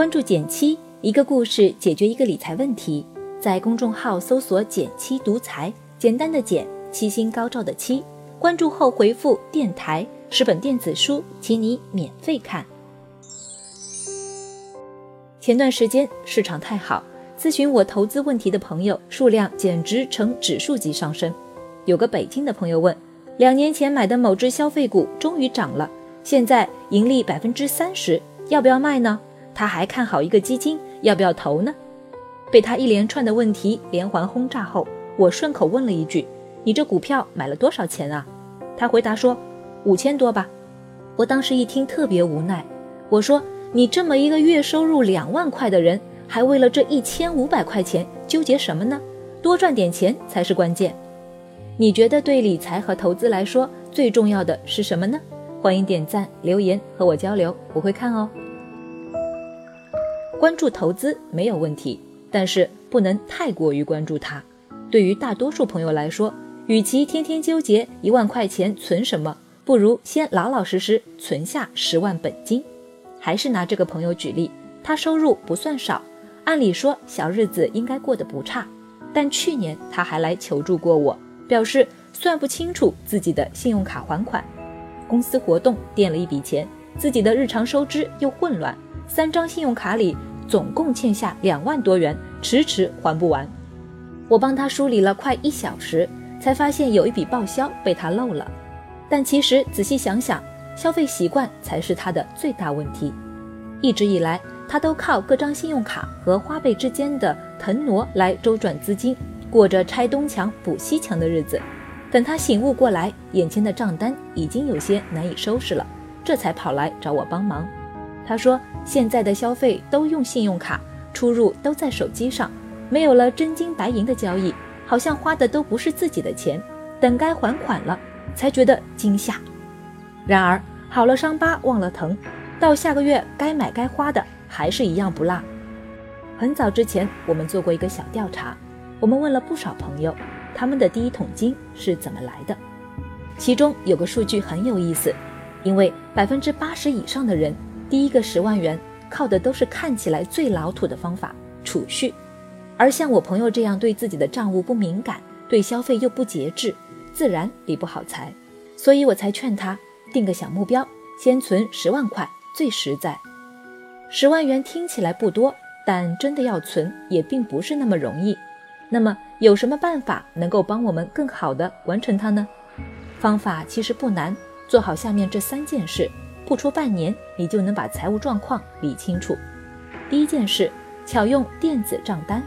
关注减七，一个故事解决一个理财问题。在公众号搜索“减七独裁，简单的减，七星高照的七。关注后回复“电台”，十本电子书，请你免费看。前段时间市场太好，咨询我投资问题的朋友数量简直呈指数级上升。有个北京的朋友问：两年前买的某只消费股终于涨了，现在盈利百分之三十，要不要卖呢？他还看好一个基金，要不要投呢？被他一连串的问题连环轰炸后，我顺口问了一句：“你这股票买了多少钱啊？”他回答说：“五千多吧。”我当时一听特别无奈，我说：“你这么一个月收入两万块的人，还为了这一千五百块钱纠结什么呢？多赚点钱才是关键。你觉得对理财和投资来说最重要的是什么呢？欢迎点赞留言和我交流，我会看哦。关注投资没有问题。但是不能太过于关注它。对于大多数朋友来说，与其天天纠结一万块钱存什么，不如先老老实实存下十万本金。还是拿这个朋友举例，他收入不算少，按理说小日子应该过得不差。但去年他还来求助过我，表示算不清楚自己的信用卡还款，公司活动垫了一笔钱，自己的日常收支又混乱，三张信用卡里。总共欠下两万多元，迟迟还不完。我帮他梳理了快一小时，才发现有一笔报销被他漏了。但其实仔细想想，消费习惯才是他的最大问题。一直以来，他都靠各张信用卡和花呗之间的腾挪来周转资金，过着拆东墙补西墙的日子。等他醒悟过来，眼前的账单已经有些难以收拾了，这才跑来找我帮忙。他说：“现在的消费都用信用卡，出入都在手机上，没有了真金白银的交易，好像花的都不是自己的钱。等该还款了，才觉得惊吓。然而好了伤疤忘了疼，到下个月该买该花的还是一样不落。很早之前我们做过一个小调查，我们问了不少朋友，他们的第一桶金是怎么来的？其中有个数据很有意思，因为百分之八十以上的人。”第一个十万元靠的都是看起来最老土的方法储蓄，而像我朋友这样对自己的账务不敏感，对消费又不节制，自然理不好财。所以我才劝他定个小目标，先存十万块最实在。十万元听起来不多，但真的要存也并不是那么容易。那么有什么办法能够帮我们更好的完成它呢？方法其实不难，做好下面这三件事。不出半年，你就能把财务状况理清楚。第一件事，巧用电子账单。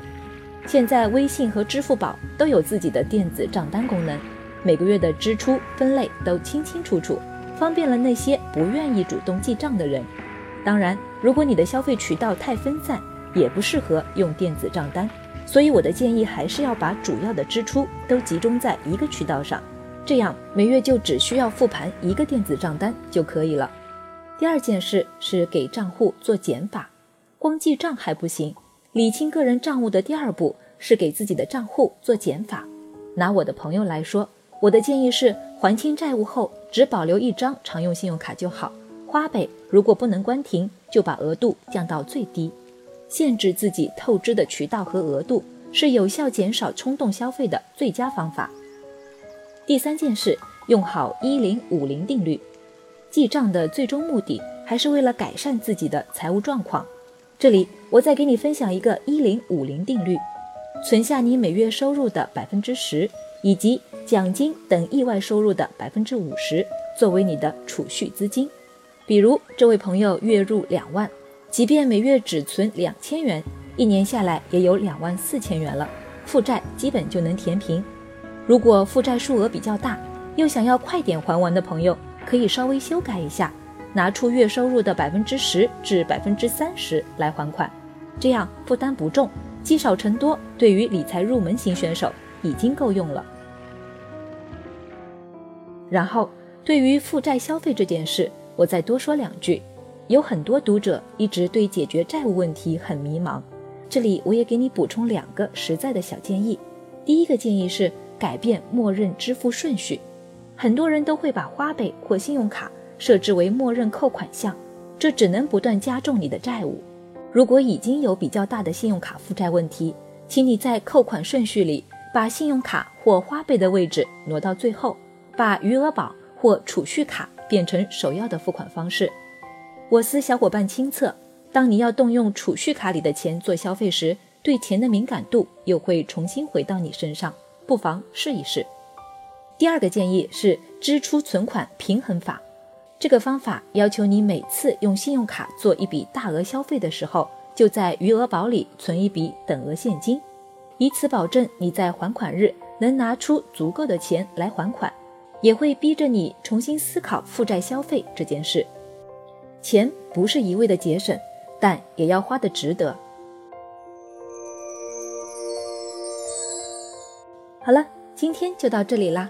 现在微信和支付宝都有自己的电子账单功能，每个月的支出分类都清清楚楚，方便了那些不愿意主动记账的人。当然，如果你的消费渠道太分散，也不适合用电子账单。所以我的建议还是要把主要的支出都集中在一个渠道上，这样每月就只需要复盘一个电子账单就可以了。第二件事是给账户做减法，光记账还不行，理清个人账务的第二步是给自己的账户做减法。拿我的朋友来说，我的建议是还清债务后只保留一张常用信用卡就好，花呗如果不能关停，就把额度降到最低，限制自己透支的渠道和额度，是有效减少冲动消费的最佳方法。第三件事，用好一零五零定律。记账的最终目的还是为了改善自己的财务状况。这里我再给你分享一个一零五零定律：存下你每月收入的百分之十，以及奖金等意外收入的百分之五十，作为你的储蓄资金。比如这位朋友月入两万，即便每月只存两千元，一年下来也有两万四千元了，负债基本就能填平。如果负债数额比较大，又想要快点还完的朋友，可以稍微修改一下，拿出月收入的百分之十至百分之三十来还款，这样负担不重，积少成多，对于理财入门型选手已经够用了。然后，对于负债消费这件事，我再多说两句。有很多读者一直对解决债务问题很迷茫，这里我也给你补充两个实在的小建议。第一个建议是改变默认支付顺序。很多人都会把花呗或信用卡设置为默认扣款项，这只能不断加重你的债务。如果已经有比较大的信用卡负债问题，请你在扣款顺序里把信用卡或花呗的位置挪到最后，把余额宝或储蓄卡变成首要的付款方式。我司小伙伴亲测，当你要动用储蓄卡里的钱做消费时，对钱的敏感度又会重新回到你身上，不妨试一试。第二个建议是支出存款平衡法。这个方法要求你每次用信用卡做一笔大额消费的时候，就在余额宝里存一笔等额现金，以此保证你在还款日能拿出足够的钱来还款，也会逼着你重新思考负债消费这件事。钱不是一味的节省，但也要花的值得。好了，今天就到这里啦，